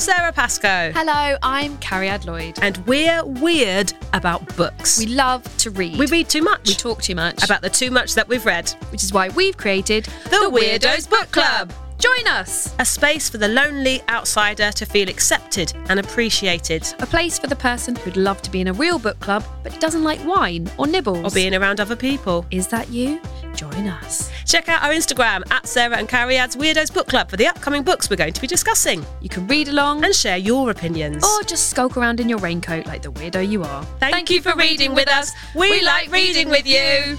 Sara Pascoe. Hello, I'm Cariad Lloyd. And we're weird about books. We love to read. We read too much. We talk too much. about the too much that we've read. which is why we've created The Weirdos Book Club. Join us. A space for the lonely outsider to feel accepted and appreciated. A place for the person who'd love to be in a real book club but doesn't like wine or nibbles. Or being around other people. Is that you? Join us. Check out our Instagram at Sara and Cariad's Weirdos Book Club for the upcoming books we're going to be discussing You can read along and share your opinions. or just skulk around in your raincoat like the weirdo you are. Thank, you for reading with us. We like reading with you.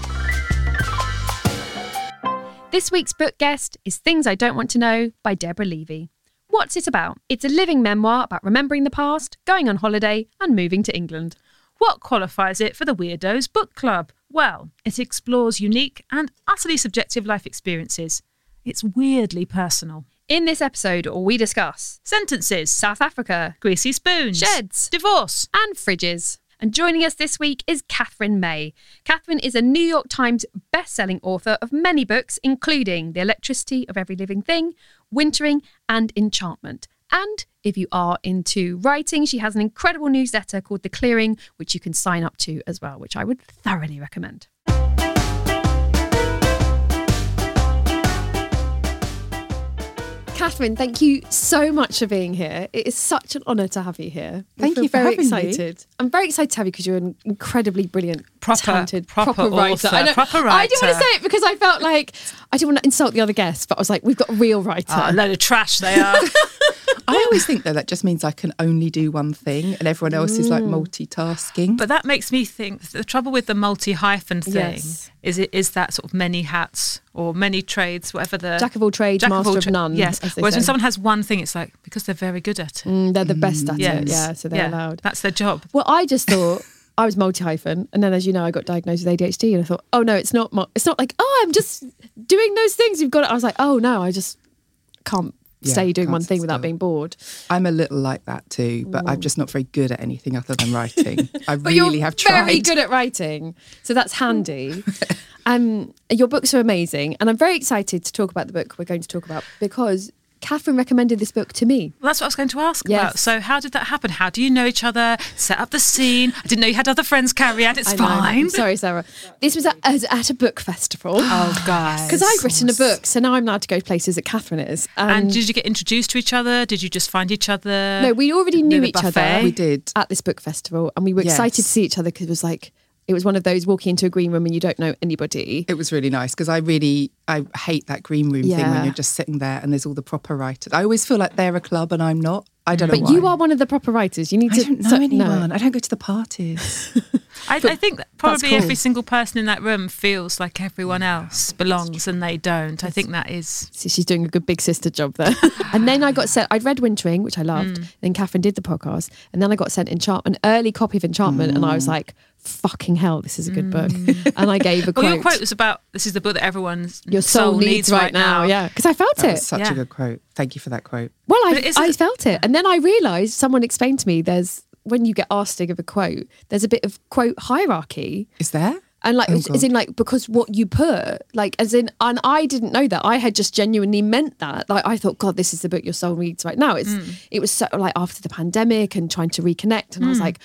This week's book guest is Things I Don't Want to Know by Deborah Levy. What's it about? It's a living memoir about remembering the past, going on holiday, and moving to England. What qualifies it for the Weirdos Book Club? Well, it explores unique and utterly subjective life experiences. It's weirdly personal. In this episode, we discuss Sentences, South Africa greasy spoons, Sheds. divorce. and fridges. And joining us this week is Katherine May. Katherine is a New York Times best-selling author of many books, including The Electricity of Every Living Thing, Wintering, and Enchantment. And if you are into writing, she has an incredible newsletter called The Clearing, which you can sign up to as well, which I would thoroughly recommend. Katherine, thank you so much for being here. It is such an honour to have you here. Thank feel you for very having me. excited. I'm very excited to have you because you're an incredibly brilliant, Proper- talented, proper writer. author, I know. proper I didn't want to say it because I felt like I didn't want to insult the other guests, but I was like, we've got a real writer. Ah, a load of trash they are. I always think though that just means I can only do one thing and everyone else is Mm. like multitasking. but that makes me think the trouble with the multi hyphen thing Yes. is it is that sort of many hats or many trades, whatever the Jack of all trades, master all of none, Yes. Whereas when someone has one thing, it's like because they're very good at it. Mm, they're the best at yes. it. Yeah, so they're Yeah, allowed. That's their job. Well, I just thought I was multi hyphen, and then as you know, I got diagnosed with ADHD, and I thought, oh no, it's not. Mo- it's not like oh, I'm just doing those things. You've got it. I was like, oh no, I just can't Yeah, stay doing one thing without still. being bored. I'm a little like that too, but I'm just not very good at anything other than writing. I really have tried. very good at writing, so that's handy. um, your books are amazing, and I'm very excited to talk about the book we're going to talk about because Katherine recommended this book to me. Well, that's what I was going to ask Yes. about. So, how did that happen? How do you know each other? Set up the scene. I didn't know you had other friends, Carrie. Ann. It's I fine. I'm sorry, Sara. This was at, at at a book festival. Oh, guys. Because I've written a book, so now I'm allowed to go places that Katherine is. And um, did you get introduced to each other? Did you just find each other? no, we already knew each buffet? other. We did. at this book festival, and we were excited to see each other because it was like it was one of those walking into a green room and you don't know anybody. It was really nice because I really I hate that green room thing when you're just sitting there and there's all the proper writers. I always feel like they're a club and I'm not. I don't know But why. you are one of the proper writers. You need I to. don't know so- anyone. I don't go to the parties. I, I think probably cool. every single person in that room feels like everyone else belongs and they don't. I think that is. So she's doing a good big sister job there. and then I got sent. I'd read Wintering, which I loved. Mm. Then Katherine did the podcast, and then I got sent Enchantment, an early copy of Enchantment, and I was like, "Fucking hell, this is a good book." And I gave a Well, quote. your quote was about this is the book that everyone's Your soul, needs, right now. Yeah, because I felt That it. such Yeah. a good quote. Thank you for that quote. Well, But I, it is I a- felt it. And then I realised someone explained to me there's, when you get asked to give a quote, there's a bit of quote hierarchy. Is there? And like, Oh, as, as in like, because what you put, like, as in, and I didn't know that. I had just genuinely meant that. Like, I thought, God, this is the book your soul needs right now. It's, Mm. it was so like after the pandemic and trying to reconnect. And I was like,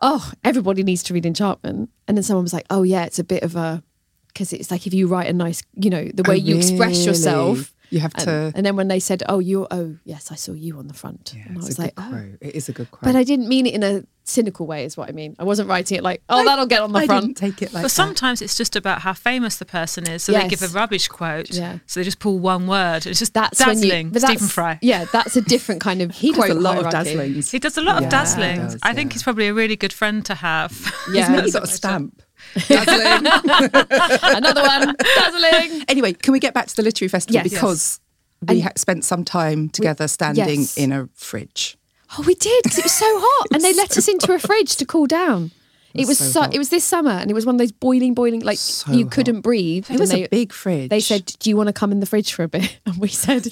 oh, everybody needs to read Enchantment. And then someone was like, oh, yeah, it's a bit of a, because it's like if you write a nice, you know, the oh, way Oh, you express yourself. Really? You have um, to. and then when they said, oh, you, oh, yes, I saw you on the front. yeah, and I it's was a like, good oh. quote. It is a good quote. But I didn't mean it in a cynical way, is what I mean. I wasn't writing it like, oh, that'll get on the I front. didn't take it like But that. sometimes it's just about how famous the person is. So they give a rubbish quote. Yeah. So they just pull one word. It's just That's dazzling. you, but Stephen that's- Fry. Yeah, that's a different kind of. he does a lot of hierarchy. dazzlings. He does a lot Yeah, of dazzling. he does, I think yeah. he's probably a really good friend to have. Yeah. Isn't it a sort of stamp? Dazzling. Another one, dazzling. anyway, can we get back to the literary festival Yes. because we And- spent some time together standing yes. in a fridge. Oh, we did because it was so hot, and they let us into a fridge to cool down. It was so so. hot. It was this summer, and it was one of those boiling, boiling. Like So you couldn't breathe. It was and a big fridge. They said, "Do you want to come in the fridge for a bit?" And we said,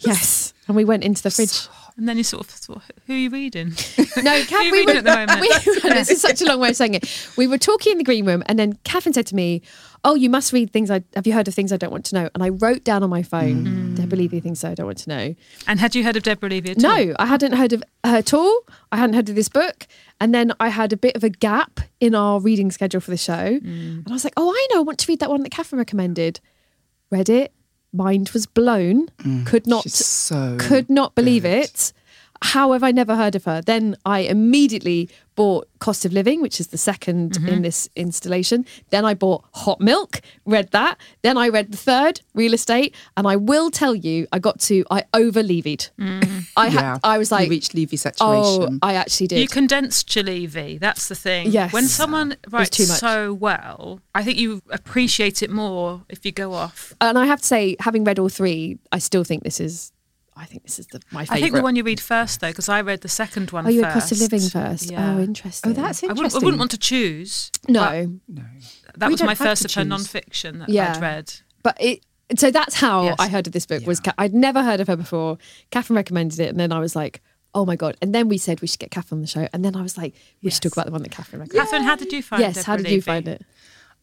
"Yes." And we went into the fridge. And then you sort of thought, who are you reading? No, Kath, we reading were, at the moment? we, this is such a long way of saying it. We were talking in the green room, and then Katherine said to me, "Oh, you must read things. I have you heard of things I don't want to know?" And I wrote down on my phone, Mm. "Deborah Levy things I don't want to know." And had you heard of Deborah Levy at all? No, I hadn't heard of her at all. I hadn't heard of this book. And then I had a bit of a gap in our reading schedule for the show. Mm. And I was like, oh, I know. I want to read that one that Katherine recommended. Read it. Mind was blown. Could not Mm. So could not believe it. How have I never heard of her? Then I immediately bought Cost of Living, which is the 2nd Mm-hmm. in this installation. Then I bought Hot Milk, read that. Then I read the third, Real Estate. And I will tell you, I got to, I over levied. I, Yeah, had, I was like, you reached Levy oh. I actually did. You condensed your Levy. That's the thing. Yes. When someone writes too much. so well, I think you appreciate it more if you go off. and I have to say, having read all three, I still think this is, I think this is the, my favorite. I think the one you read first, though, because I read the second one Oh, you first. Cost of Living first. Yeah. Oh, interesting. oh, that's I interesting. wouldn't, I wouldn't want to choose. No. No. That We was don't my have first to of her choose. non-fiction that Yeah. I'd read. But it so that's how Yes. I heard of this book was Yeah. Ca- I'd never heard of her before. Katherine recommended it and then I was like, oh my god. And then we said we should get Katherine on the show. And then I was like, we should talk about the one that Katherine recommended. Katherine, how did you find it? yes, how did you Levy? find it?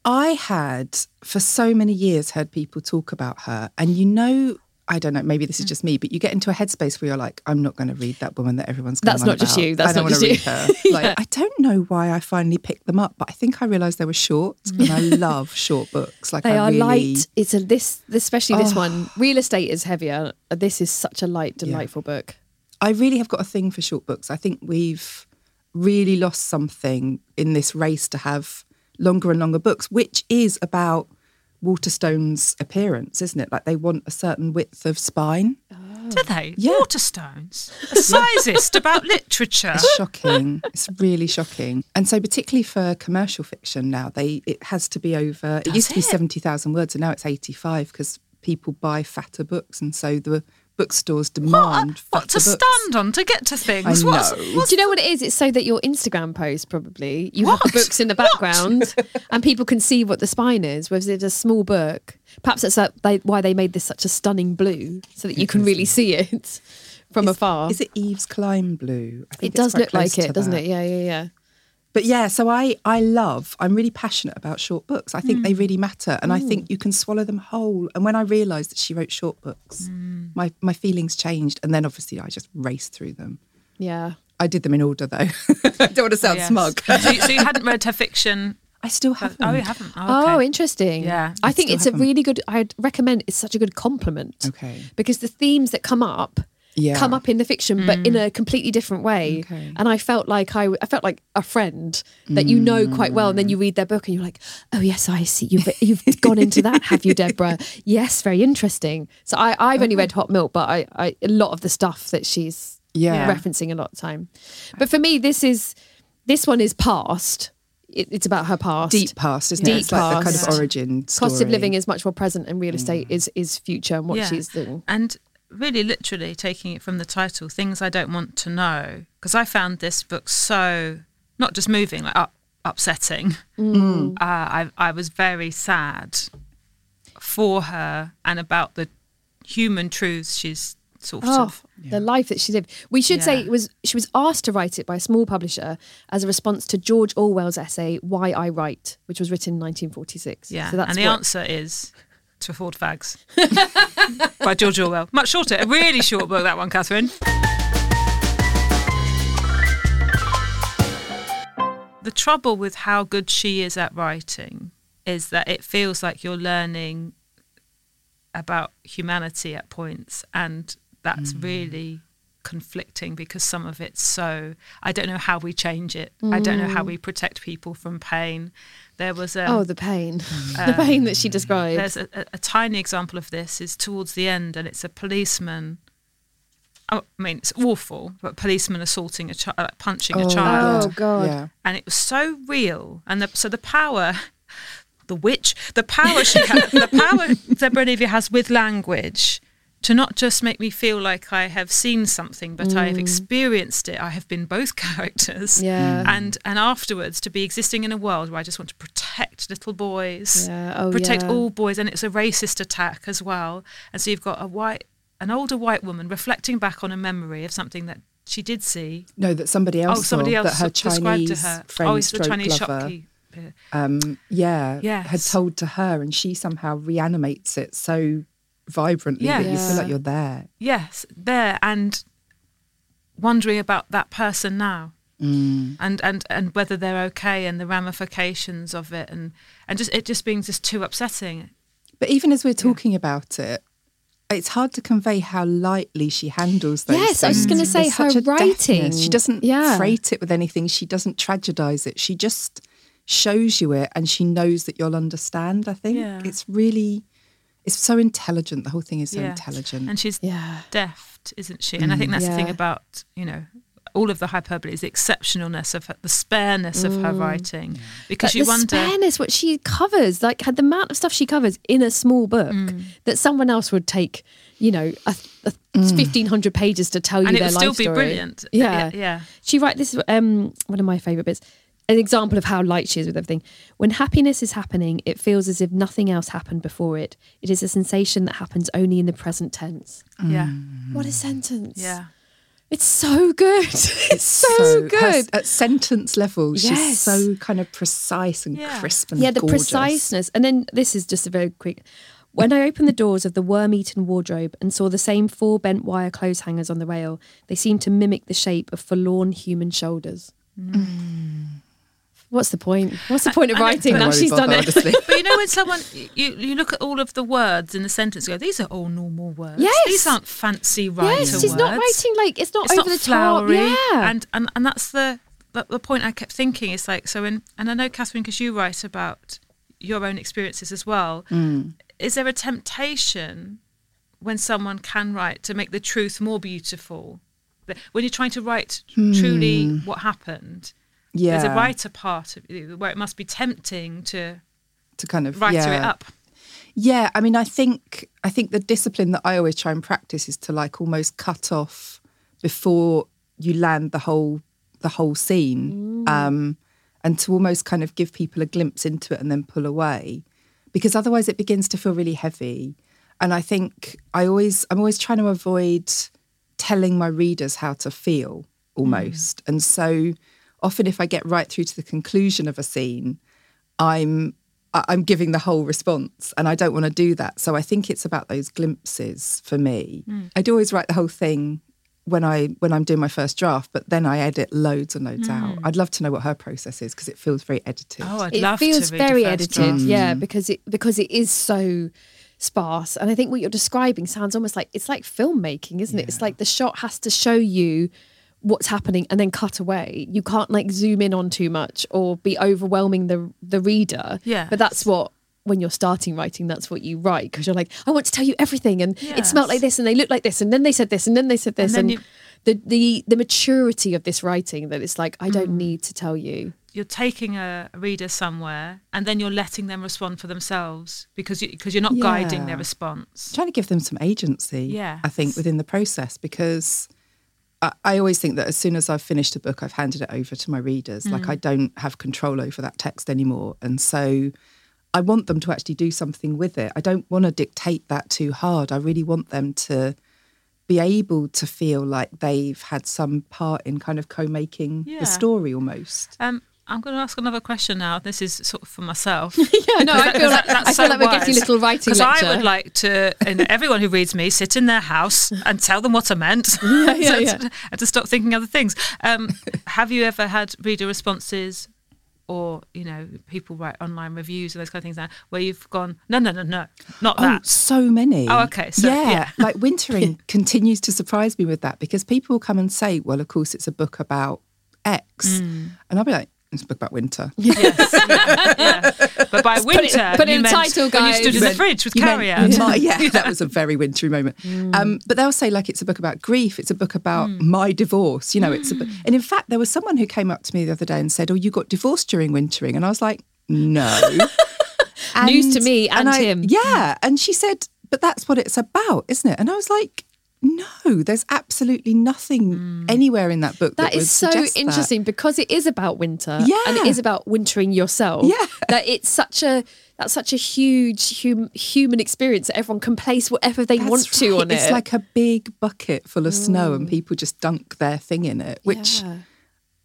I had for so many years heard people talk about her, and you know, I don't know, maybe this is mm. just me, but you get into a headspace where you're like, I'm not going to read that woman that everyone's. Going That's not just you, that's I don't wanna just read her. Like, I don't know why I finally picked them up, but I think I realised they were short, and I mm. love short books. Like They I are really, light. It's a this especially this Oh. one. Real estate is heavier. This is such a light, delightful book. I really have got a thing for short books. I think we've really lost something in this race to have longer and longer books, which is about Waterstone's appearance, isn't it? Like they want a certain width of spine. Oh. Do they? Yeah. Waterstones. A sizist about literature. It's shocking. it's really shocking. And so, particularly for commercial fiction now, they it has to be over. it Does used to be it? seventy thousand words, and now it's eighty-five because people buy fatter books, and so the bookstores demand What to books. stand on to get to things? I What's, know. what's Do you know what it is? It's so that your Instagram post probably you have books in the background and people can see what the spine is. Whereas if it's a small book, perhaps that's a, they, why they made this such a stunning blue, so that you can really see it from afar. Is it Yves Klein blue? I think it does look like it, doesn't that. it? Yeah, yeah, yeah. But yeah, so I I love. I'm really passionate about short books. I think Hmm. they really matter, and I think you can swallow them whole. And when I realised that she wrote short books, Hmm. my my feelings changed. And then obviously I just raced through them. Yeah. I did them in order though. I don't want to sound Yes. smug. so, you- so you hadn't read her fiction? I still have. Oh, you haven't. Oh, Oh, interesting. Yeah. I think it's a haven't. really good. I'd recommend. It's such a good compliment. Okay. Because the themes that come up. Yeah. Come up in the fiction, but in a completely different way, Okay. and I felt like I, I felt like a friend that you know quite well, and Mm. then you read their book and you're like, oh yes, I see you've you've gone into that, have you, Deborah? Yes, very interesting. So I, I've only read Hot Milk, but I, I a lot of the stuff that she's Yeah. referencing a lot of time. But for me, this is this one is past. It, it's about her past. deep past, isn't Deep it? It's like the kind of origin. Cost of living is much more present, and real estate is is future and what Yeah. she's doing. And really, literally taking it from the title, Things I Don't Want to Know, because I found this book so not just moving, like up, upsetting. Mm. Uh, I, I was very sad for her and about the human truths she's sort Oh, of. the life that she lived. We should say it was she was asked to write it by a small publisher as a response to George Orwell's essay "Why I Write," which was written in 1946. Yeah, so that's and the what- answer is to afford fags by George Orwell. Much shorter, a really short book that one, Catherine. the trouble with how good she is at writing is that it feels like you're learning about humanity at points, and that's mm. really conflicting because some of it's so. I don't know how we change it. I don't know how mm. we protect people from pain. There was a oh, the pain, the um, pain that she described. there's a, a, a tiny example of this is towards the end, and it's a policeman. Oh, I mean, it's awful, but policeman assaulting a child, uh, punching a oh, child Oh, God. Yeah. and it was so real. And the, so the power, the witch, the power she had, the power that Benevia has with language to not just make me feel like I have seen something, but I have experienced it. I have been both characters. Mm. Yeah. And and afterwards to be existing in a world where I just want to protect little boys, Yeah. Oh, protect yeah. all boys, and it's a racist attack as well. And so you've got a white, an older white woman reflecting back on a memory of something that she did see. No, that somebody else oh, somebody saw, else that her described Chinese to her. friend, oh, it's the Chinese lover, shopkeeper. um, yeah, had told to her, and she somehow reanimates it so vibrantly that you feel like you're there. Yes, there and wondering about that person now. Mm. And, and and whether they're okay and the ramifications of it and and just it just being just too upsetting. But even as we're talking about it, it's hard to convey how lightly she handles those. Things. Yes, I was just gonna say There's her such a deftness. writing. She doesn't Yeah. freight it with anything. She doesn't tragedize it. She just shows you it, and she knows that you'll understand. I think Yeah. it's really, it's so intelligent. The whole thing is so Yeah. intelligent. And she's Yeah. deft, isn't she? And I think that's the thing about you know all of the hyperbole is the exceptionalness of her, the spareness of her writing because But you the wonder. spareness, what she covers, like had the amount of stuff she covers in a small book Mm. that someone else would take, you know, a, a fifteen hundred pages to tell you their And it their would still be story. brilliant. Yeah, Yeah, yeah. She write this um one of my favorite bits. An example of how light she is with everything. When happiness is happening, it feels as if nothing else happened before it. It is a sensation that happens only in the present tense. yeah, mm. What a sentence! yeah. it's so good. It's, so, her- good. at sentence level. She's so kind of precise and Yeah. crisp and yeah, the gorgeous. preciseness. And then this is just a very quick. When I opened the doors of the worm-eaten wardrobe and saw the same four bent wire clothes hangers on the rail, they seemed to mimic the shape of forlorn human shoulders. Mm. What's the point? What's the point of I writing but- now she's done it? But you know when someone you you look at all of the words in the sentence, and go these are all normal words. Yes. these aren't fancy writer words. yes, she's words. not writing like it's not it's over not the flowery, top. Yeah, and and and that's the the, the point I kept thinking. Is like so, in, and I know Katherine, because you write about your own experiences as well. Mm. Is there a temptation when someone can write to make the truth more beautiful? When you're trying to write truly what happened. Yeah, there's a writer part of you where it must be tempting to to kind of write yeah. it up. Yeah, I mean, I think I think the discipline that I always try and practice is to like almost cut off before you land the whole the whole scene, um, and to almost kind of give people a glimpse into it and then pull away, because otherwise it begins to feel really heavy. And I think I always I'm always trying to avoid telling my readers how to feel almost, and so often if I get right through to the conclusion of a scene, I'm I- I'm giving the whole response, and I don't want to do that. So I think it's about those glimpses for me. Mm. I do always write the whole thing when I when I'm doing my first draft, but then I edit loads and loads out. Mm. I'd love to know what her process is because it feels very edited. Oh, I'd it love feels to read very a first edited. draft. Yeah, mm. because it because it is so sparse, and I think what you're describing sounds almost like it's like filmmaking, isn't it? It's like the shot has to show you what's happening and then cut away. You can't like zoom in on too much or be overwhelming the the reader. Yeah. but that's what. When you're starting writing, that's what you write because you're like, I want to tell you everything, and it smelled like this, and they looked like this, and then they said this, and then they said this, then and, you- the the the maturity of this writing that it's like I don't Mm. need to tell you. You're taking a reader somewhere, and then you're letting them respond for themselves because you, because you're not guiding their Yeah. response. trying to give them some agency. yeah, I think within the process because I, I always think that as soon as I've finished a book, I've handed it over to my readers. Like I don't have control over that text anymore, and so I want them to actually do something with it. I don't want to dictate that too hard. I really want them to be able to feel like they've had some part in kind of co-making Yeah. the story almost. Um, I'm going to ask another question now. This is sort of for myself. Yeah, no, I feel like, That's I feel so like we're getting a little writing Because. I would like to, and everyone who reads me, sit in their house and tell them what I meant, yeah, So yeah. to- and to stop thinking other things. Um, have you ever had reader responses or you know people write online reviews and those kind of things now where you've gone no no no no not Oh, that so many. Oh, okay. So, yeah, yeah. like wintering continues to surprise me with that because people will come and say, "Well, of course, it's a book about X," Mm. and I'll be like, "It's a book about winter." yes yeah, yeah. but by winter put it you in meant title, when you guys. stood in You the fridge with You meant carrier my- yeah, that was a very wintry moment. Mm. Um, but they'll say like it's a book about grief. It's a book about mm. my divorce. You know, it's a. book mm. And in fact, there was someone who came up to me the other day and said, "Oh, you got divorced during wintering," and I was like, "No." News to me and I- him. Yeah, and she said, "But that's what it's about, isn't it?" And I was like. No, there's absolutely nothing anywhere in that book that, That would so suggest that. interesting because it is about winter Yeah. and it is about wintering yourself. Yeah. That it's such a that's such a huge hum, human experience that everyone can place whatever they That's want to right. on it. Mm. It's like a big bucket full of snow, and people just dunk their thing in it, which Yeah.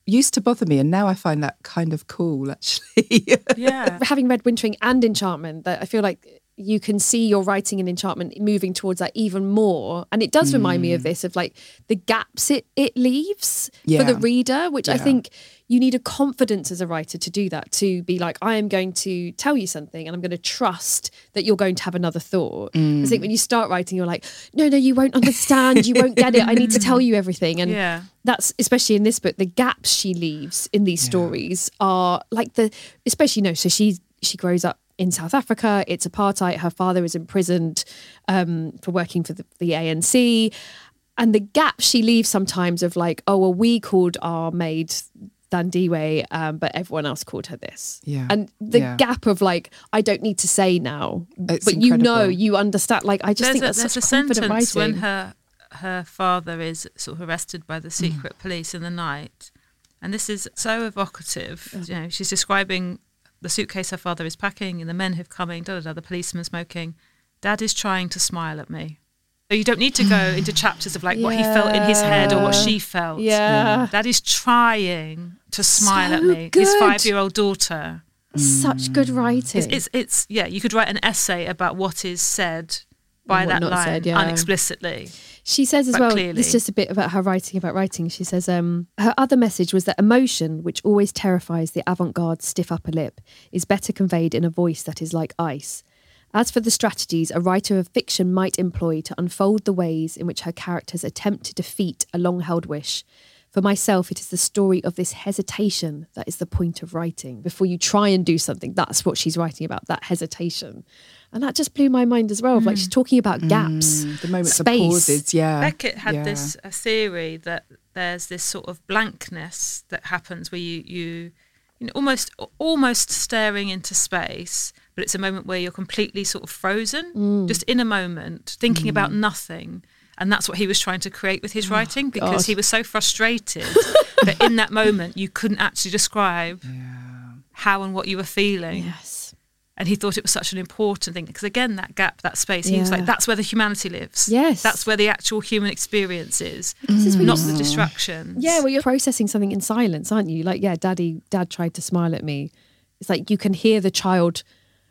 used to bother me, and now I find that kind of cool, actually. yeah having read Wintering and Enchantment, that I feel like you can see your writing in Enchantment moving towards that even more. And it does remind me of mm. this of like the gaps it it leaves for the reader, which I think you need a confidence as a writer to do that, to be like, I am going to tell you something and I'm going to trust that you're going to have another thought. I think mm. when you start writing, you're like, no, no, you won't understand, you won't get it. I need to tell you everything. And Yeah. that's especially in this book the gaps she leaves in these stories are like the especially you know so she she grows up in South Africa it's apartheid her father is imprisoned um, for working for the, the ANC and the gap she leaves sometimes of like oh well we called our maid Dandiwe, um, but everyone else called her this. Yeah. And the Yeah. gap of like, I don't need to say now, It's but you know, you understand. Like, I just there's think a, that's there's such a confident sentence writing. when her her father is sort of arrested by the secret Mm. police in the night, and this is so evocative. You know, she's describing the suitcase her father is packing and the men who've coming. Da da da. The policeman smoking. Dad is trying to smile at me. So you don't need to go into chapters of like what he felt in his head or what she felt. Yeah. Mm. Dad is trying to smile at So me. His five-year-old daughter. Such good mm. writing. It's, it's it's yeah. You could write an essay about what is said by what that line said, yeah. unexplicitly. She says as But well, clearly. is just a bit about her writing about writing. She says, um, her other message was that emotion, which always terrifies the avant garde stiff upper lip, is better conveyed in a voice that is like ice. As for the strategies a writer of fiction might employ to unfold the ways in which her characters attempt to defeat a long held wish, for myself, it is the story of this hesitation that is the point of writing. Before you try and do something, that's what she's writing about, that hesitation. And that just blew my mind as well. of Like hmm. she's talking about hmm. gaps, the moments space. of pauses, yeah. Beckett had yeah. this a theory that there's this sort of blankness that happens where you you you know almost almost staring into space, but it's a moment where you're completely sort of frozen, Mm. just in a moment, thinking about hmm. nothing. And that's what he was trying to create with his oh, writing because Oh, God. he was so frustrated that in that moment you couldn't actually describe how and what you were feeling. Yes. And he thought it was such an important thing because, again, that gap, that space, he was like, that's where the humanity lives. Yes. That's where the actual human experience is, This is not the distractions. Yeah, well, you're processing something in silence, aren't you? Like, yeah, daddy, dad tried to smile at me. It's like you can hear the child,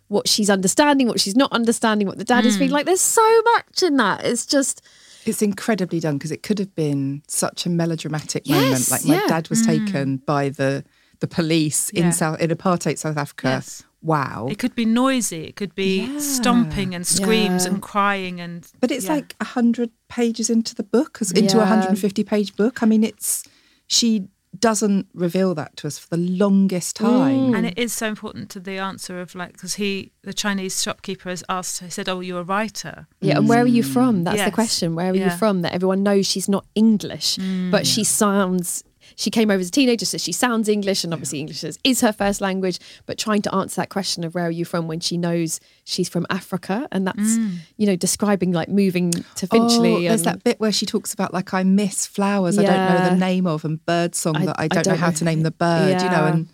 what she's understanding, what she's not understanding, what the dad is Mm. feeling. Like, there's so much in that. It's just, It's incredibly done because it could have been such a melodramatic Yes, moment. Like my yeah. dad was taken by the the police Yeah. in South in apartheid South Africa. Yes. Wow. It could be noisy, it could be Yeah. stomping and screams Yeah. and crying and. But it's yeah. like a hundred pages into the book, as- into a Yeah. hundred and fifty page book. I mean, it's she doesn't reveal that to us for the longest time. Mm. And it is so important to the answer of like, because he, the Chinese shopkeeper has asked, he said, Oh, you're a writer. yeah, and where are you mm. from? That's the question. Where are Yeah. you from? That everyone knows she's not English, but mm. she sounds. She came over as a teenager, so she sounds English, and obviously English is, is her first language. But trying to answer that question of where are you from when she knows she's from Africa, and that's mm. you know describing like moving to Finchley. Oh, there's that bit where she talks about like I miss flowers I don't know the name of and bird song I- that I I don't, know don't how know. to name the bird, you know, and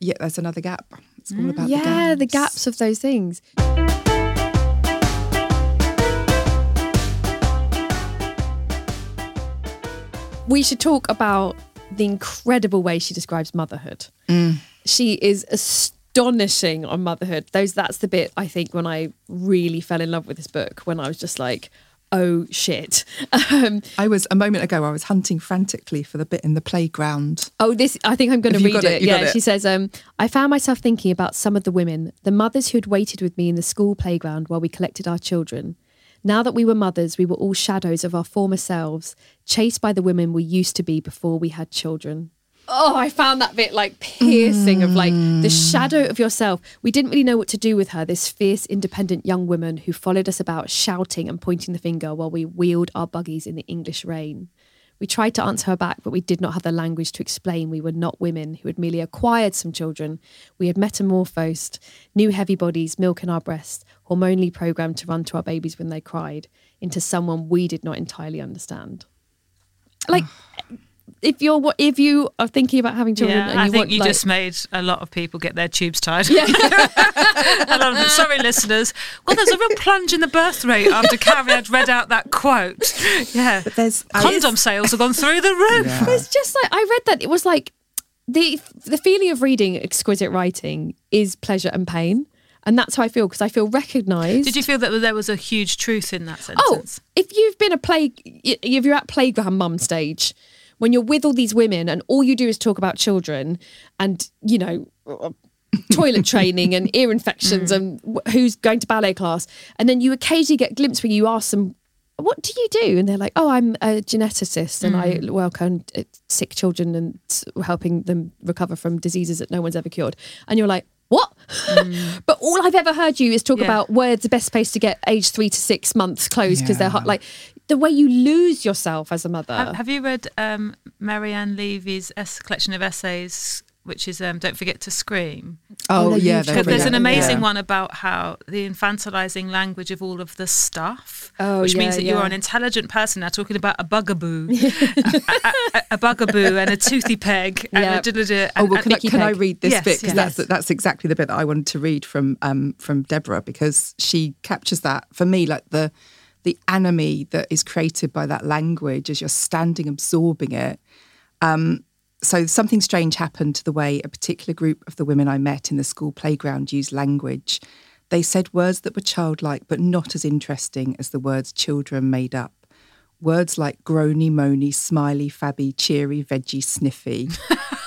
yeah, there's another gap. It's all mm, about yeah, the the gaps. gaps of those things. We should talk about the incredible way she describes motherhood. She is astonishing on motherhood. Those that's the bit I think when I really fell in love with this book when I was just like oh shit. Um, I was a moment ago. I was hunting frantically for the bit in the playground. Oh, this, I think I'm going to read it. it? Yeah, it. she says, um, I found myself thinking about some of the women, the mothers who had waited with me in the school playground while we collected our children. Now that we were mothers, we were all shadows of our former selves, chased by the women we used to be before we had children. Oh, I found that bit like piercing of like the mm. shadow of yourself. We didn't really know what to do with her, this fierce, independent young woman who followed us about, shouting and pointing the finger while we wheeled our buggies in the English rain. We tried to answer her back, but we did not have the language to explain we were not women who had merely acquired some children. We had metamorphosed, new heavy bodies, milk in our breasts, hormonally programmed to run to our babies when they cried, into someone we did not entirely understand. Like, if you're what if you are thinking about having children Yeah, and you I think want you like, just made a lot of people get their tubes tied. Yeah. a lot of. Sorry, listeners. Well, there's a real plunge in the birth rate after Carrie had read out that quote. Yeah. But there's I- Condom sales have gone through the roof. Yeah. It's just like I read that it was like the the feeling of reading exquisite writing is pleasure and pain, and that's how I feel because I feel recognised. Did you feel that there was a huge truth in that sentence? Oh, if you've been a play, if you're at playground mum stage, when you're with all these women and all you do is talk about children and you know. toilet training and ear infections and who's going to ballet class and then you occasionally get a glimpse where you ask them what do you do and they're like oh i'm a geneticist and i work on uh, sick children and helping them recover from diseases that no one's ever cured and you're like what? But all i've ever heard you is talk Yeah. about where's the best place to get age three to six months clothes because they're hot like the way you lose yourself as a mother. Have, have you read um, Marianne Levy's collection of essays, which is um, "Don't Forget to Scream"? Oh, they're yeah, huge. they're Because there's an amazing Yeah. one about how the infantilizing language of all of the stuff, Oh, which yeah, means that you're an intelligent person now talking about a bugaboo, a, a- a bugaboo and a toothy peg. And Yeah. a da-da-da, Oh well, can I, can I read this Yes, bit because yes. that's that's exactly the bit that I wanted to read from um, from Deborah because she captures that for me like the the anime that is created by that language as you're standing absorbing it. Um, so something strange happened to the way a particular group of the women I met in the school playground used language. They said words that were childlike but not as interesting as the words children made up. Words like groany, moany, smiley, fabby, cheery, veggie, sniffy.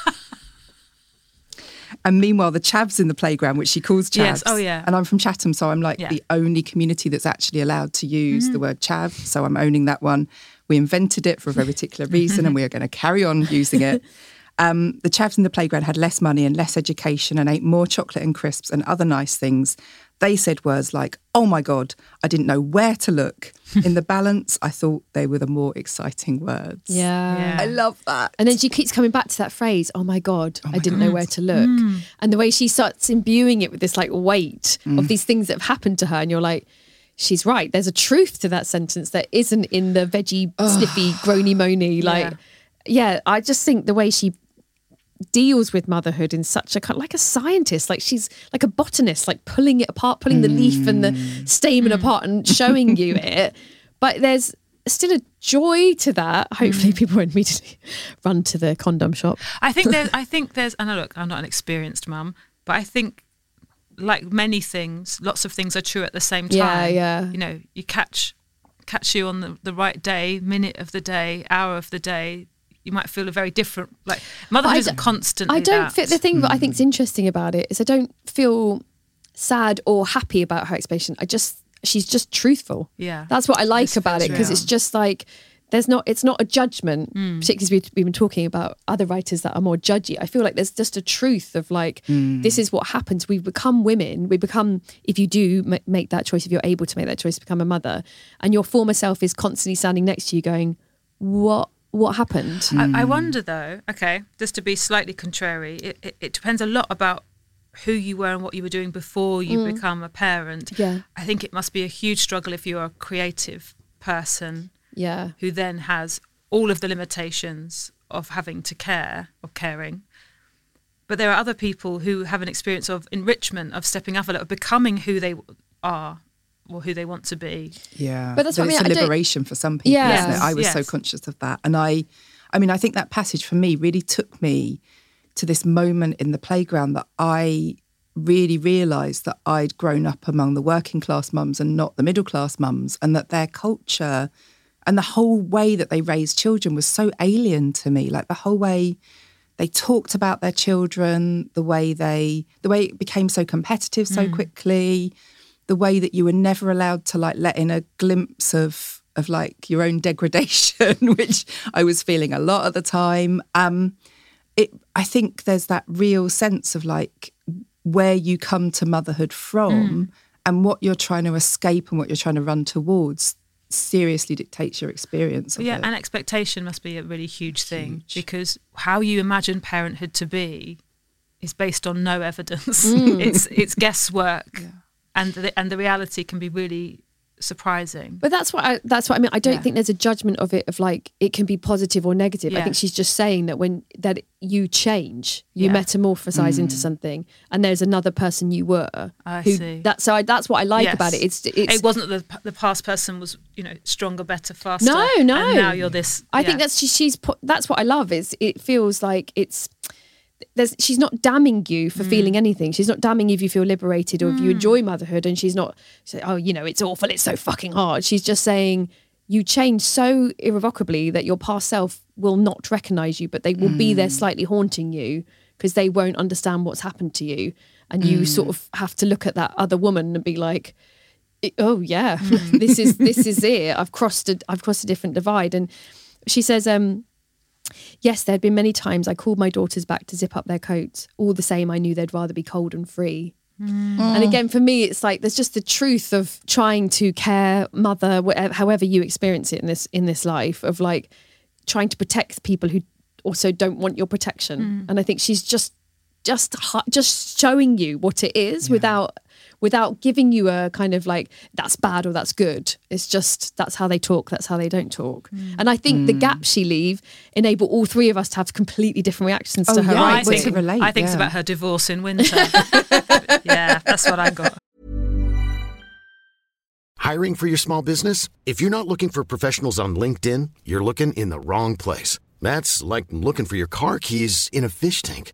And meanwhile, the chavs in the playground, which she calls chavs. Yes, oh, yeah. And I'm from Chatham, so I'm like Yeah. the only community that's actually allowed to use Mm-hmm. the word chav. So I'm owning that one. We invented it for a very particular reason, and we are going to carry on using it. Um, the chavs in the playground had less money and less education and ate more chocolate and crisps and other nice things. They said words like, oh my God, I didn't know where to look. In the balance, I thought they were the more exciting words. yeah. Yeah. I love that. And then she keeps coming back to that phrase, oh my God, I didn't know where to look. Mm. And the way she starts imbuing it with this like weight Mm. of these things that have happened to her. And you're like, she's right. There's a truth to that sentence that isn't in the veggie, sniffy, groany, moany. Like, yeah. I just think the way she deals with motherhood in such a kind like a scientist like she's like a botanist like pulling it apart pulling the leaf and the Mm. stamen apart and showing you it but there's still a joy to that hopefully Mm. people won't immediately run to the condom shop I think there's, I think there's, and look, I'm not an experienced mum, but I think like many things, lots of things are true at the same time. Yeah, yeah. You know, you catch catch you on the, the right day, minute of the day, hour of the day. You might feel a very different like motherhood isn't constant. I don't fit the thing that I Mm. think's interesting about it is I don't feel sad or happy about her explanation. I just she's just truthful. Yeah. That's what I like It's about it because it's just like there's not it's not a judgment Mm. particularly as we- we've been talking about other writers that are more judgy i feel like there's just a truth of like Mm. this is what happens we become women we become if you do ma- make that choice if you're able to make that choice to become a mother and your former self is constantly standing next to you going what what happened I, I hmm. wonder though, okay, just to be slightly contrary, it, it, it depends a lot about who you were and what you were doing before you mm. become a parent. Yeah. I think it must be a huge struggle if you're a creative person yeah who then has all of the limitations of having to care or caring. But there are other people who have an experience of enrichment, of stepping up a little, of becoming who they are or who they want to be. Yeah, But that's what I it's mean, I a don't- liberation for some people. Yes, isn't it? I was so conscious of that, and I, I mean, I think that passage for me really took me to this moment in the playground that I really realised that I'd grown up among the working class mums and not the middle class mums, and that their culture and the whole way that they raised children was so alien to me. Like the whole way they talked about their children, the way they, the way it became so competitive so mm. quickly, the way that you were never allowed to like let in a glimpse of of like your own degradation, which I was feeling a lot at the time. Um, it, I think there's that real sense of like where you come to motherhood from and what you're trying to escape and what you're trying to run towards seriously dictates your experience. Yeah, it. and expectation must be a really huge thing Huge. because how you imagine parenthood to be is based on no evidence. it's it's guesswork, and the, and the reality can be really surprising. But that's what I that's what I mean. I don't Yeah. think there's a judgment of it of like it can be positive or negative. I think she's just saying that when that you change, you Yeah. metamorphosize into mm. something, and there's another person you were. I who, see. That so I, that's what I like Yes. about it. It's it's. it wasn't that the, the past person was you know stronger, better, faster. No, no. And now you're this. I yeah. think that's she, she's put, that's what I love. Is it feels like it's there's she's not damning you Mm. for feeling anything. She's not damning you if you feel liberated or if you enjoy motherhood, and she's not saying, oh you know it's awful, it's so fucking hard. She's just saying you change so irrevocably that your past self will not recognize you, but they will be Mm. there slightly haunting you because they won't understand what's happened to you, and you Mm. sort of have to look at that other woman and be like oh yeah this is this is it i've crossed a i've crossed a different divide and she says um yes there had been many times i called my daughters back to zip up their coats all the same i knew they'd rather be cold and free. Mm. And mm. again for me it's like there's just the truth of trying to care mother whatever however you experience it in this in this life of like trying to protect people who also don't want your protection. Mm. And i think she's just just just showing you what it is without without giving you a kind of like that's bad or that's good it's just that's how they talk that's how they don't talk mm. and i think the mm. gaps she leave enable all three of us to have completely different reactions Oh, to her yeah, I Right, writing relate, I think it's about her divorce in winter. yeah, that's what I got. Hiring for your small business? If you're not looking for professionals on LinkedIn, you're looking in the wrong place. That's like looking for your car keys in a fish tank.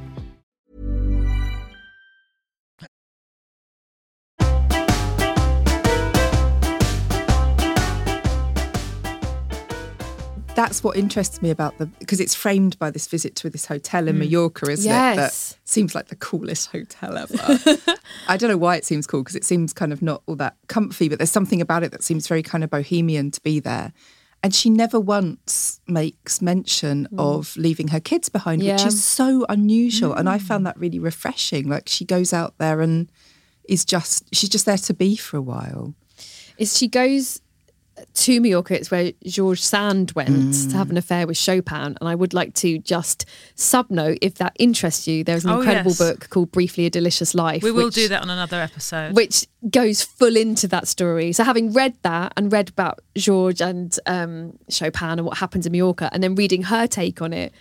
that's what interests me about the because it's framed by this visit to this hotel in hmm. Mallorca, isn't it? Yes. That seems like the coolest hotel ever. I don't know why it seems cool because it seems kind of not all that comfy, but there's something about it that seems very kind of bohemian to be there. And she never once makes mention hmm. of leaving her kids behind, which is so unusual. And I hmm. found that really refreshing. Like she goes out there and is just she's just there to be for a while. is she goes to Mallorca. It's where George Sand went to have an affair with Chopin. And I would like to just subnote, if that interests you, there's an Oh, incredible yes. book called Briefly a Delicious Life. We will which- do that on another episode. Which goes full into that story. So having read that and read about George and um, Chopin and what happened in Mallorca, and then reading her take on it,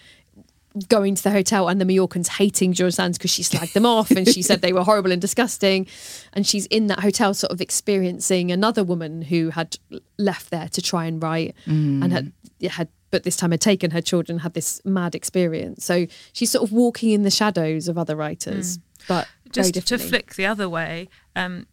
going to the hotel and the Mallorcans hating George Sands because she slagged them off and she said they were horrible and disgusting. And she's in that hotel sort of experiencing another woman who had left there to try and write and had had but this time had taken her children, had this mad experience. So she's sort of walking in the shadows of other writers. But very Just to flick the other way, um,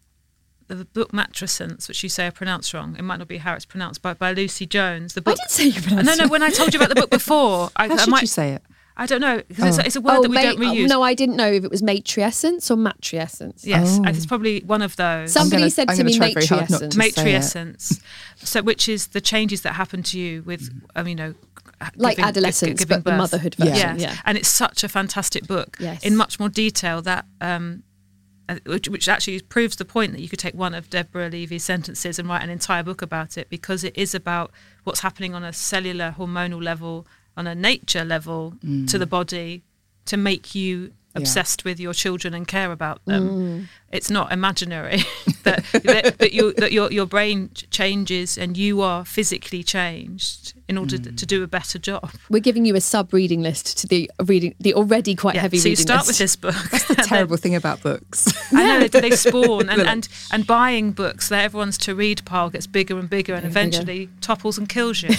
the book Matrescence, which you say I pronounced wrong, it might not be how it's pronounced, by, by Lucy Jones. The I book. didn't say you pronounced No, no. When I told you about the book before, I, How I should might you say it? I don't know because it's, it's a word that we ma- don't reuse. No, I didn't know if it was matriessence or matriessence. Yes, Oh. it's probably one of those. Somebody gonna- said I'm to me try very hard not to say so, which is the changes that happen to you with, um, you know, Like giving- adolescence, giving but the birth. motherhood Yeah. version. Yes. Yeah. and it's such a fantastic book Yes. in much more detail that. Um, uh, which, which actually proves the point that you could take one of Deborah Levy's sentences and write an entire book about it because it is about what's happening on a cellular hormonal level, on a nature level to mm. the body to make you obsessed with your children and care about them. Mm. It's not imaginary that, that, that, you, that your, your brain changes and you are physically changed in order to, to do a better job. We're giving you a sub reading list to the reading the already quite Yeah, heavy so you reading start list. with this book. That's the terrible thing about books. I know they, they spawn, and, and and buying books that everyone's to read pile gets bigger and bigger, and and bigger. eventually topples and kills you.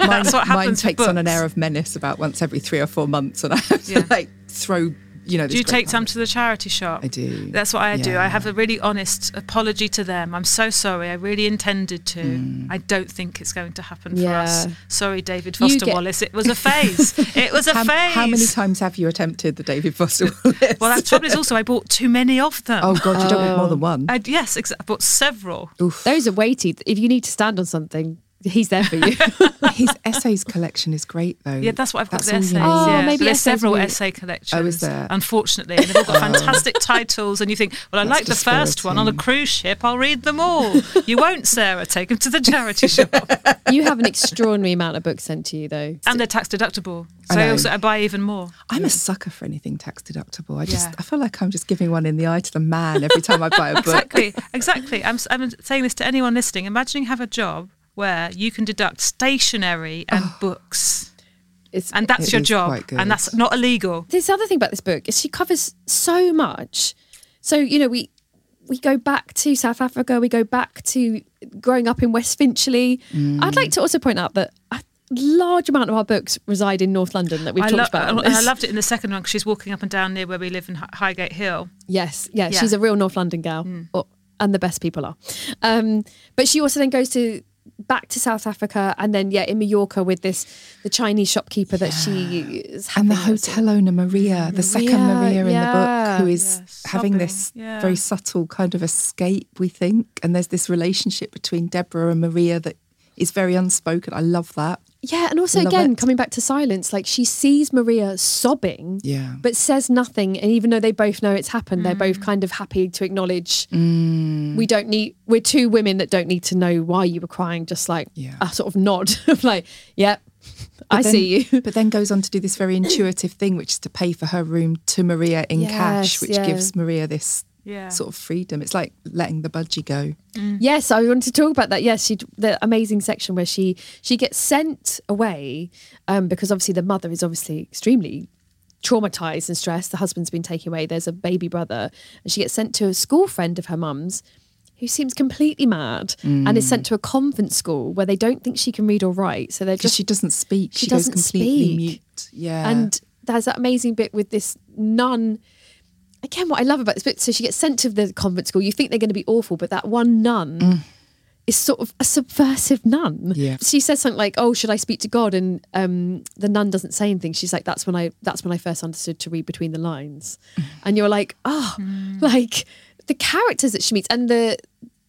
mine, That's what mine happens. with takes on an air of menace about once every three or four months, and I have to Yeah. like throw, you know. Do you take some to the charity shop? I do. That's what I do. I have a really honest apology to them. I'm so sorry. I really intended to. Mm. I don't think it's going to happen for us. Sorry, David Foster get- Wallace. It was a phase. it was a How, phase. how many times have you attempted the David Foster Wallace? Well, that's the trouble is also I bought too many of them. oh God, you don't want more than one. I, yes, exa- I bought several. Oof. Those are weighty. If you need to stand on something, he's there for you. His essays collection is great though. Yeah, that's what I've got. That's The essays. Oh, yeah. maybe So there's several would essay collections. Oh, is there? Unfortunately, and they've all got oh. fantastic titles, and you think, well, I That's like the first one on a cruise ship. I'll read them all. you won't, Sara. Take them to the charity shop, you have an extraordinary amount of books sent to you, though. and they're tax deductible. So I, know. also I buy even more. I'm a sucker for anything tax deductible. I just Yeah. I feel like I'm just giving one in the eye to the man every time I buy a book. Exactly, exactly. I'm, s- I'm saying this to anyone listening. Imagine you have a job where you can deduct stationery and books, It's, and that's your job, and that's not illegal. this other thing about this book is she covers so much. So you know we we go back to South Africa, we go back to growing up in West Finchley. I'd like to also point out that a large amount of our books reside in North London that we've I, talked lo- about. and I loved it in the second one because she's walking up and down near where we live in Hi- Highgate Hill. Yes, yeah, Yeah. she's a real North London gal, or, and the best people are. Um, but she also then goes to back to South Africa, and then yeah, in Mallorca with this the Chinese shopkeeper that she is and the having as hotel owner Maria, the second Maria, Maria in the book, who is Yes, having sobbing, this yeah. very subtle kind of escape, we think. And there's this relationship between Deborah and Maria that is very unspoken. I love that. Yeah, and also Love again it. coming back to silence, like she sees Maria sobbing, Yeah. but says nothing. And even though they both know it's happened, they're both kind of happy to acknowledge Mm. we don't need. We're two women that don't need to know why you were crying. Just like Yeah. a sort of nod of like, yep, I then- see you. But then goes on to do this very intuitive thing, which is to pay for her room to Maria in cash, which yeah. gives Maria this Yeah. sort of freedom. It's like letting the budgie go. Yes, I wanted to talk about that. Yes, she the amazing section where she she gets sent away um, because obviously the mother is obviously extremely traumatized and stressed. The husband's been taken away. There's a baby brother, and she gets sent to a school friend of her mum's. Who seems completely mad and is sent to a convent school where they don't think she can read or write. So they're just she doesn't speak. she She, doesn't completely speak. mute. Yeah. and there's that amazing bit with this nun. Again, what I love about this book, so she gets sent to the convent school. You think they're going to be awful, but that one nun is sort of a subversive nun. Yeah. She says something like, "Oh, should I speak to God?" And um, the nun doesn't say anything. She's like, "That's when I. That's when I first understood to read between the lines." And you're like, "Oh, like the characters that she meets and the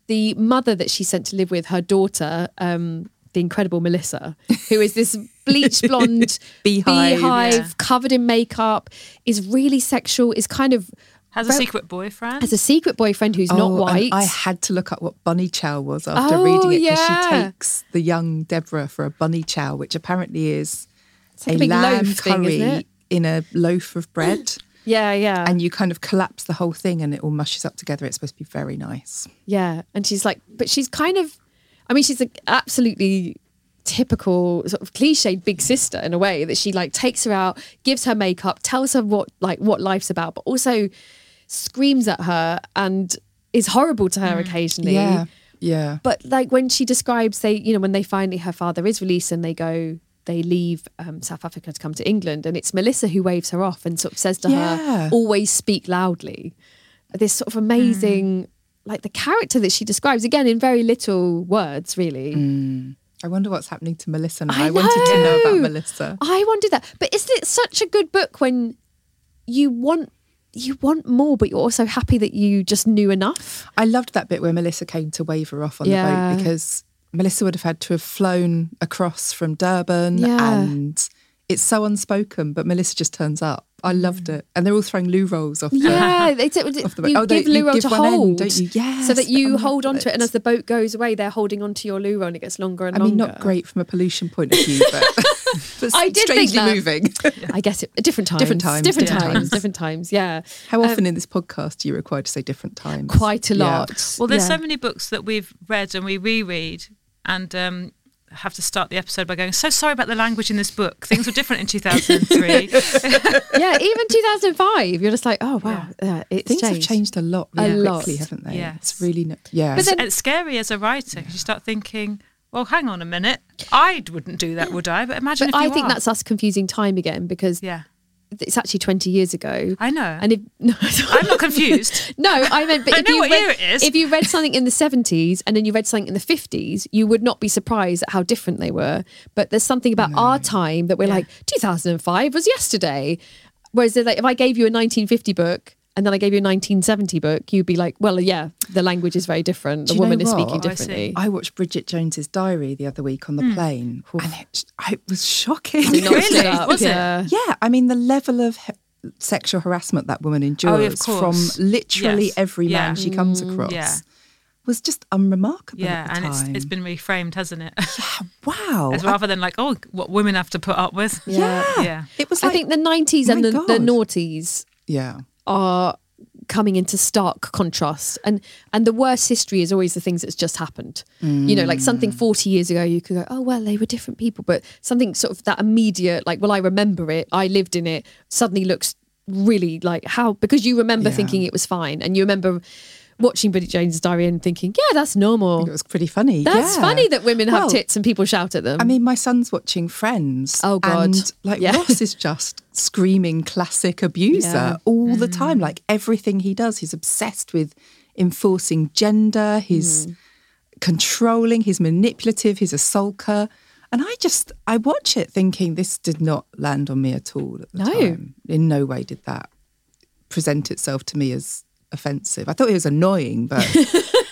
the mother that she sent to live with her daughter." Um, the incredible Melissa, who is this bleach blonde Beehive. beehive Yeah. covered in makeup, is really sexual, is kind of Has a Very- secret boyfriend. has a secret boyfriend who's not Oh, and white. I had to look up what bunny chow was after Oh, reading it because yeah. she takes the young Deborah for a bunny chow, which apparently is like a a lamb loaf thing, curry isn't in a loaf of bread. yeah, yeah. and you kind of collapse the whole thing and it all mushes up together. It's supposed to be very nice. Yeah, and she's like, but she's kind of, I mean, she's an absolutely typical sort of cliched big sister in a way that she like takes her out, gives her makeup, tells her what like what life's about, but also screams at her and is horrible to her occasionally. Yeah. Yeah. But like when she describes they, you know, when they finally her father is released and they go, they leave um, South Africa to come to England, and it's Melissa who waves her off and sort of says to Yeah. her, "Always speak loudly." This sort of amazing, like the character that she describes again in very little words, really. Mm. I wonder what's happening to Melissa now. I I, wanted to know about Melissa. I wonder that. But isn't it such a good book when you want you want more, but you're also happy that you just knew enough? I loved that bit where Melissa came to wave her off on Yeah. the boat because Melissa would have had to have flown across from Durban Yeah. and it's so unspoken, but Melissa just turns up. I loved it. And they're all throwing loo rolls off the Yeah, they said Off the boat. you Oh, they- give loo roll to one end, hold, don't you? so that you hold love onto it, and as the boat goes away, they're holding onto your loo roll, and it gets longer and longer. I mean, longer. not great from a pollution point of view, but, but I did think strangely that. moving. I guess it different times, Different times, different different times, times. different times. Yeah, How Um, often in this podcast are you required to say different times? quite a Yeah. lot. Well, there's Yeah. so many books that we've read and we reread and um, have to start the episode by going, so sorry about the language in this book. Things were different in 2003. yeah, even 2005, you're just like, oh wow, yeah. it's Things changed. have changed a lot A really lot. haven't they? Yes. It's really, no, yeah. But then- it's scary as a writer because you start thinking, well, hang on a minute. I wouldn't do that, would I? But imagine But if you I think are. that's us confusing time again because Yeah, it's actually 20 years ago. I know. And if no, I'm not confused. No, I meant, but I if know you what read, year it is. if you read something in the seventies and then you read something in the fifties, you would not be surprised at how different they were. But there's something about our time that we're Yeah. like, 2005 was yesterday. Whereas like, if I gave you a 1950 book and then I gave you a 1970 book, you'd be like, well, yeah, the language is very different. The Do you know woman is speaking what? I differently. I watched Bridget Jones's diary the other week on the Hmm. plane, and it, it was shocking. Really? up, Was it? yeah. Yeah, I mean the level of he- sexual harassment that woman endures Oh, from literally Yes. every Yeah. man she comes Mm. across Yeah. was just unremarkable. Yeah, at the and it's it's been reframed, hasn't it? Yeah, wow. As rather than like, oh, what women have to put up with. Yeah. Yeah. It was I think the 90s and my the, the God. noughties yeah. Are coming into stark contrast. And and the worst history is always the things that's just happened. You know like something Mm. 40 years ago you could go oh well they were different people. But something sort of that immediate like well i remember it. I lived in it suddenly looks really like how because you remember Yeah. thinking it was fine. And you remember watching Bridget Jones's diary and thinking yeah that's normal It was pretty funny. that's yeah. funny that women have Well, tits and people shout at them I mean, my son's watching Friends. Oh, God. And like Yeah. Ross is just screaming classic abuser Yeah. all the time. Like everything he does, he's obsessed with enforcing gender. He's Mm. controlling. He's manipulative. He's a sulker. And I just I watch it thinking this did not land on me at all at the No. time. In no way did that present itself to me as offensive. I thought he was annoying, but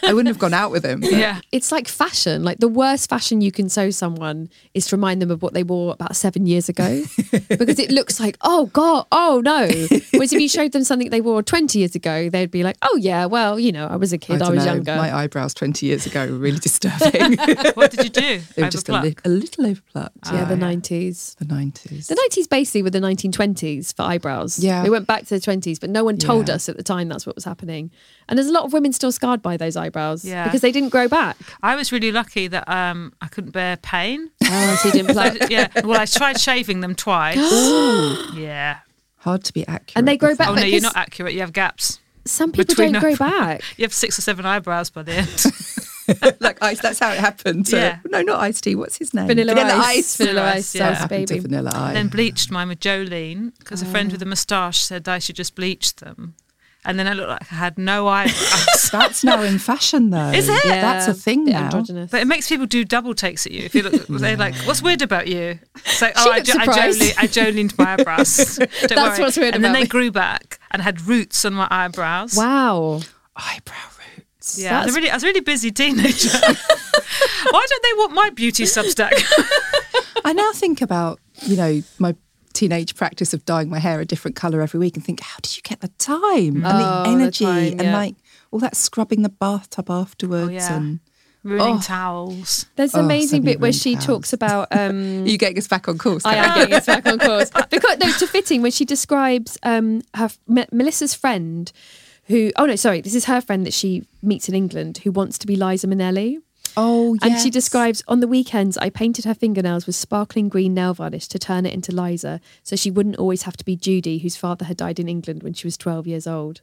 I wouldn't have gone out with him. but- Yeah. it's like fashion. Like the worst fashion you can show someone is to remind them of what they wore about seven years ago, because it looks like, oh god, oh no. Whereas if you showed them something they wore twenty years ago, they'd be like, oh yeah, well, you know, I was a kid, I, don't was know, younger. My eyebrows 20 years ago were really disturbing. What did you do? they were just a, Overpluck? li- a little overplucked. yeah, the ah, yeah. nineties. The 90s. The nineties basically were the nineteen twenties for eyebrows. Yeah. we went back to the twenties, but no one told Yeah. us at the time that's what was happening. And there's a lot of women still scarred by those eyebrows Yeah. because they didn't grow back. I was really lucky that um, I couldn't bear pain. Oh, so you didn't pluck. did- yeah. Well, I tried shaving them twice. yeah. Hard to be accurate. And they grow back Oh no, you're not accurate. You have gaps. Some people don't grow back. You have six or seven eyebrows by the end. like ice. That's how it happened. To, Yeah. No, not Ice-T. What's his name? Vanilla, ice. Ice. Vanilla Vanilla ice. Ice, Yeah. yeah. baby. Vanilla Ice. then bleached mine with Jolen because a friend with a moustache said I should just bleach them. And then I looked like I had no eyebrows. That's now in fashion, though. Is it? Yeah, That's a thing the now. androgynous. But it makes people do double takes at you. If you look, they're like, "What's weird about you?" It's like, "Oh, I, looks jo- I, surprised. Jolen, I Jolened my eyebrows." Don't That's worry. what's weird And then they me. grew back and had roots on my eyebrows. wow. Eyebrow roots. Yeah, I was, really, I was a really busy teenager. Why don't they want my beauty substack? I now think about, you know, my teenage practice of dyeing my hair a different colour every week and think, how did you get the time and Oh, the the energy time, and like all that scrubbing the bathtub afterwards? Oh, yeah. And Ruining Oh. towels. There's an Oh, amazing bit where she cows. talks about. Um, Are you getting us back on course? I am getting us back on course because no, to fitting when she describes um, her M- Melissa's friend, who oh no, sorry, this is her friend that she meets in England who wants to be Liza Minnelli. Oh, yeah. And she describes on the weekends, I painted her fingernails with sparkling green nail varnish to turn it into Liza, so she wouldn't always have to be Judy, whose father had died in England when she was 12 years old.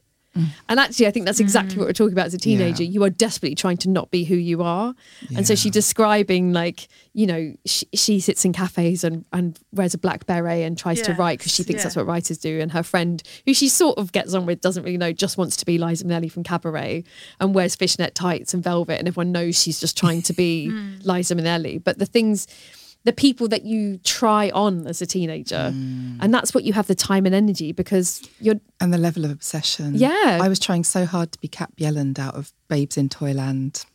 And actually, I think that's exactly mm. what we're talking about as a teenager. Yeah. You are desperately trying to not be who you are. And so she's describing, like, you know, she, she sits in cafes and, and wears a black beret and tries to write because she thinks yeah. that's what writers do. And her friend, who she sort of gets on with, doesn't really know, just wants to be Liza Minnelli from Cabaret and wears fishnet tights and velvet. And everyone knows she's just trying to be hmm. Liza Minnelli. But the things, the people that you try on as a teenager, mm. and that's what you have the time and energy because you're And the level of obsession. Yeah. I was trying so hard to be Kat Bjelland out of Babes in Toyland.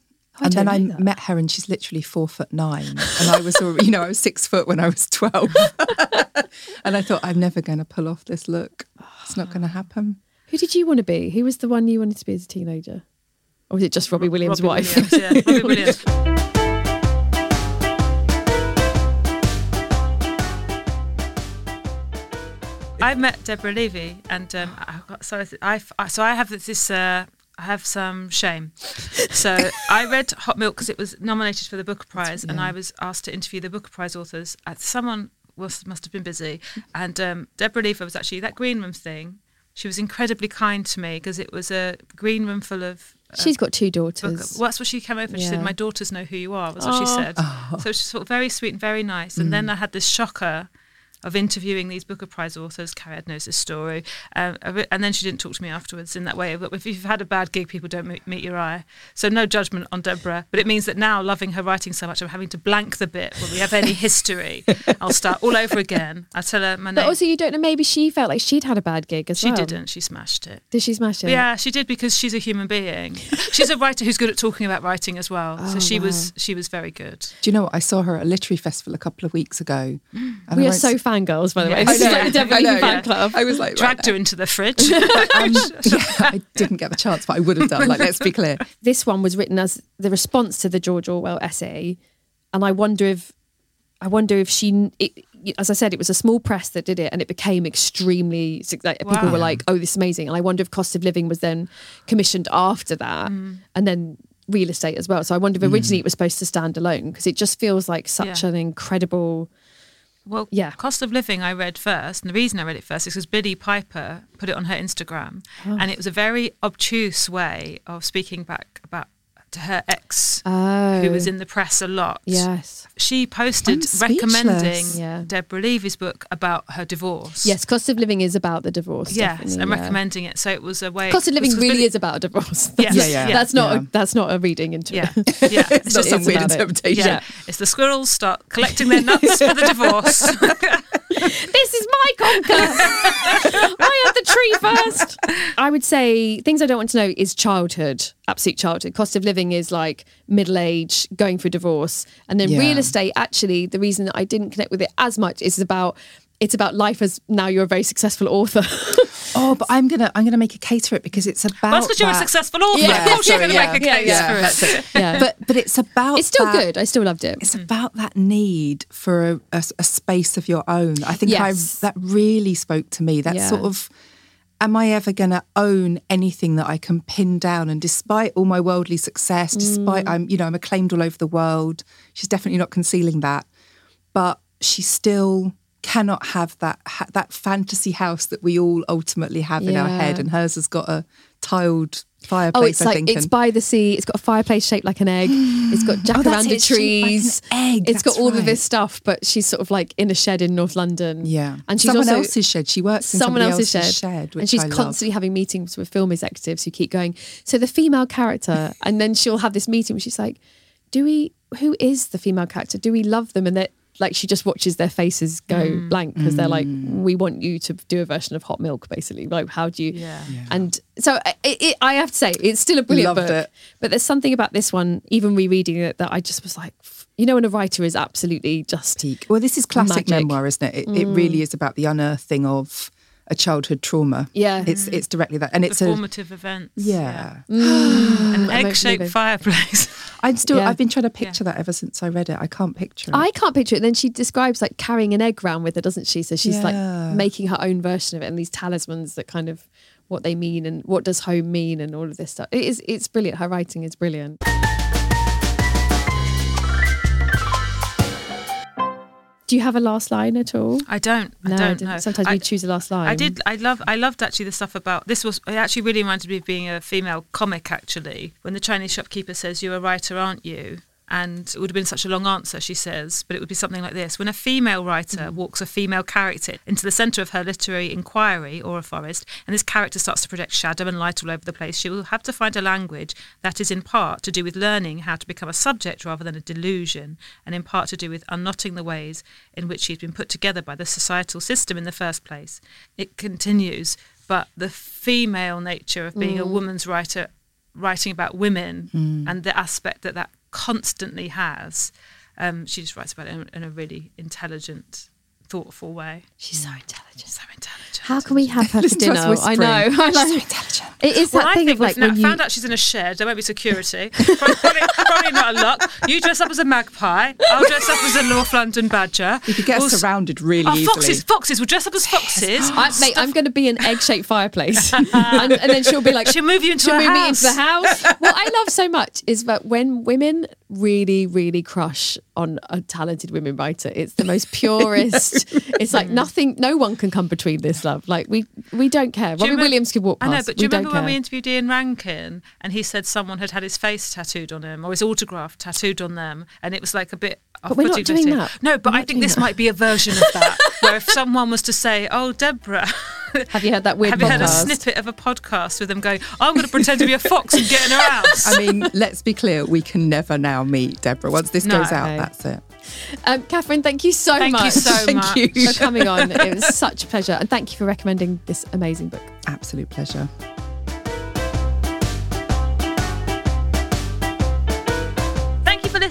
Oh, and then I that. met her and she's literally four foot nine. And I was, already, you know, I was six foot when I was 12. and I thought, I'm never going to pull off this look. It's not going to happen. Who did you want to be? Who was the one you wanted to be as a teenager? Or was it just Robbie Williams' Robbie wife? Williams, yeah, Robbie Williams. I met Deborah Levy, and um, I got, so I, I so I have this. Uh, I have some shame. So I read Hot Milk because it was nominated for the Booker Prize, and I was asked to interview the Booker Prize authors. Uh, someone was must have been busy, and um, Deborah Levy was actually that green room thing. She was incredibly kind to me because it was a green room full of uh, She's got two book. daughters. Well, that's what she came over and she said, My daughters know who you are, was what she said. So she's sort of very sweet and very nice. And then I had this shocker of interviewing these Booker Prize authors. Carrie knows this story. Um, and then she didn't talk to me afterwards in that way. But if you've had a bad gig, people don't meet, meet your eye. So no judgment on Deborah. But it means that now, loving her writing so much, I'm having to blank the bit where we have any history. I'll start all over again. I tell her my But name. also, you don't know, maybe she felt like she'd had a bad gig as she well. didn't. She smashed it. Did she smash it? Yeah, she did because she's a human being. She's a writer who's good at talking about writing as well. so Oh, she wow. was she was very good. Do you know what? I saw her at a literary festival a couple of weeks ago. and I We are so s- fangirls, by the way. Yeah. This I is like the Deborah I know, fan yeah. club. I was like, Dragged right her into the fridge. um, yeah, I didn't get the chance, but I would have done. Like, let's be clear. this one was written as the response to the George Orwell essay, and I wonder if, I wonder if she, it, as I said, it was a small press that did it, and it became extremely. suc- Like, People were like, "Oh, this is amazing," and I wonder if Cost of Living was then commissioned after that, Mm. and then real estate as well. So I wonder if originally it was supposed to stand alone because it just feels like such Yeah. an incredible. Well, Yeah. Cost of Living I read first, and the reason I read it first is because Billie Piper put it on her Instagram, Oh. and it was a very obtuse way of speaking back about to her ex, Oh, who was oh. in the press a lot. yes, She posted recommending Yeah. Deborah Levy's book about her divorce. yes. Cost of Living is about the divorce. Yes, definitely, and yeah. recommending it. So it was a way. Cost of Living because really is about a divorce. Yes, Yeah, yeah. That's not Yeah. a, that's not a reading into Yeah, it. yeah. It's not It some weird about it. interpretation. Yeah. It's the squirrels start collecting their nuts for the divorce. this is my conker. I had the tree first. I would say things I don't want to know is childhood, absolute childhood. Cost of living is like middle age, going through divorce, and then Yeah. real estate. Actually, the reason that I didn't connect with it as much is about it's about life as now you're a very successful author. Oh, but I'm gonna I'm gonna make a case for it because it's about. That's because you're a successful author. Yeah, of course, you're going to yeah. make a Yeah, case yeah, for it. that's it. yeah, But but it's about. it's still that- good. I still loved it. It's about that need for a, a- a space of your own. I think Yes. I that really spoke to me. That Yeah. sort of, am I ever going to own anything that I can pin down? And despite all my worldly success, Mm. despite I'm you know I'm acclaimed all over the world, she's definitely not concealing that. But she still cannot have that ha- that fantasy house that we all ultimately have in our head, and hers has got a tiled fireplace. Oh, it's I like think, it's by the sea. It's got a fireplace shaped like an egg. It's got Oh, jacaranda it, it's like trees. egg, It's got that's all of this stuff, but she's sort of like in a shed in North London. Yeah, and she's someone also else's shed. She works in someone somebody else's, shed, which and she's I love. constantly having meetings with film executives who keep going. So the female character, and then she'll have this meeting where she's like, "Do we? Who is the female character? Do we love them?" And that like she just watches their faces go mm. blank because they're like, mm. "We want you to do a version of Hot Milk, basically." Like, how do you? Yeah. And so it, it, I have to say, it's still a brilliant Loved book. it. But there's something about this one, even rereading it, that I just was like, you know, when a writer is absolutely just peak. Well, this is classic Magic. Mm. memoir, isn't it? It, it mm. really is about the unearthing of a childhood trauma. Yeah. it's it's directly that, and The it's a formative events. yeah. An I don't egg-shaped fireplace. I'm still. Yeah. I've been trying to picture that ever since I read it. I can't picture it. I can't picture it. And then she describes like carrying an egg round with her, doesn't she? So she's Yeah. like making her own version of it and these talismans that kind of what they mean and what does home mean and all of this stuff. It is it's brilliant. Her writing is brilliant. Do you have a last line at all? I don't. No, I don't. Sometimes I, we choose a last line. I did. I love. I loved actually the stuff about this was. It actually really reminded me of being a female comic. Actually, when the Chinese shopkeeper says, "You're a writer, aren't you?" And it would have been such a long answer, she says, but it would be something like this. When a female writer mm. walks a female character into the centre of her literary inquiry or a forest, and this character starts to project shadow and light all over the place, she will have to find a language that is in part to do with learning how to become a subject rather than a delusion, and in part to do with unknotting the ways in which she's been put together by the societal system in the first place. It continues, but the female nature of being a mm. woman's writer writing about women mm. and the aspect that that constantly has. Um, she just writes about it in, in a really intelligent, thoughtful way. She's so intelligent. So intelligent. How can we have her for Listen to us dinner? I know. whispering. I know. so intelligent. It is Well, that I thing think of like we've now you found out she's in a shed. There won't be security. Probably, probably, probably not a lock. You dress up as a magpie. I'll dress up as a North London badger. You could get We'll surrounded really Oh, easily. foxes! Foxes! We'll dress up as foxes. I, mate, I'm going to be an egg-shaped fireplace, and, and then she'll be like, She'll move you into she'll her move me into the house. what I love so much is that when women really, really crush on a talented women writer, it's the most purest. it's like nothing, no one can come between this love. Like we, we don't care. Do you Robbie remem- Williams could walk I past. know, but do you remember don't when we interviewed Ian Rankin and he said someone had had his face tattooed on him or his autograph tattooed on them, and it was like a bit. But we're not doing that. No, but We're I think this that. might be a version of that, where if someone was to say, "Oh, Deborah." Have you heard that weird Have you heard a snippet of a podcast with them going, I'm going to pretend to be a fox and get in her house? I mean, let's be clear, we can never now meet Deborah. Once this No. goes out, No. that's it. Um, Katherine, thank you so Thank you much. so Thank much. you. for coming on. It was such a pleasure, and thank you for recommending this amazing book. Absolute pleasure.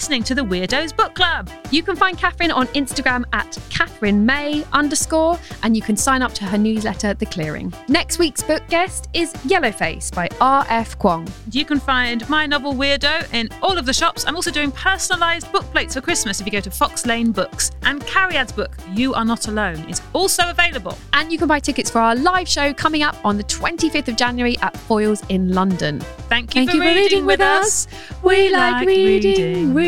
Listening to the Weirdos Book Club. You can find Katherine on Instagram at Katherine May underscore, and you can sign up to her newsletter, The Clearing. Next week's book guest is Yellowface by R.F. Kuang. You can find my novel Weirdo in all of the shops. I'm also doing personalised book plates for Christmas if you go to Fox Lane Books. And Cariad's book, You Are Not Alone, is also available. And you can buy tickets for our live show coming up on the 25th of January at Foyles in London. Thank you, Thank for, you for reading, reading with with us. We like reading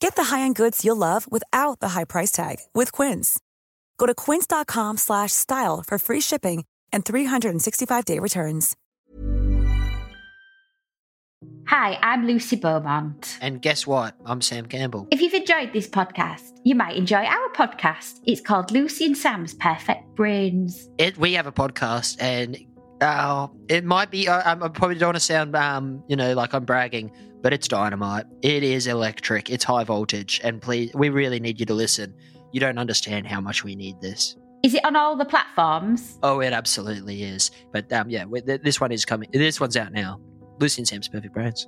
Get the high-end goods you'll love without the high price tag with Quince. Go to quince.com slash style for free shipping and 365-day returns. Hi, I'm Lucy Beaumont. And guess what? I'm Sam Campbell. If you've enjoyed this podcast, you might enjoy our podcast. It's called Lucy and Sam's Perfect Brains. It, we have a podcast, and uh, it might be. I, I probably don't want to sound, um, you know, like I'm bragging, but it's dynamite. It is electric. It's high voltage, and please, we really need you to listen. You don't understand how much we need this. Is it on all the platforms? Oh, it absolutely is. But um, yeah, this one is coming. This one's out now. Lucy and Sam's Perfect Brains.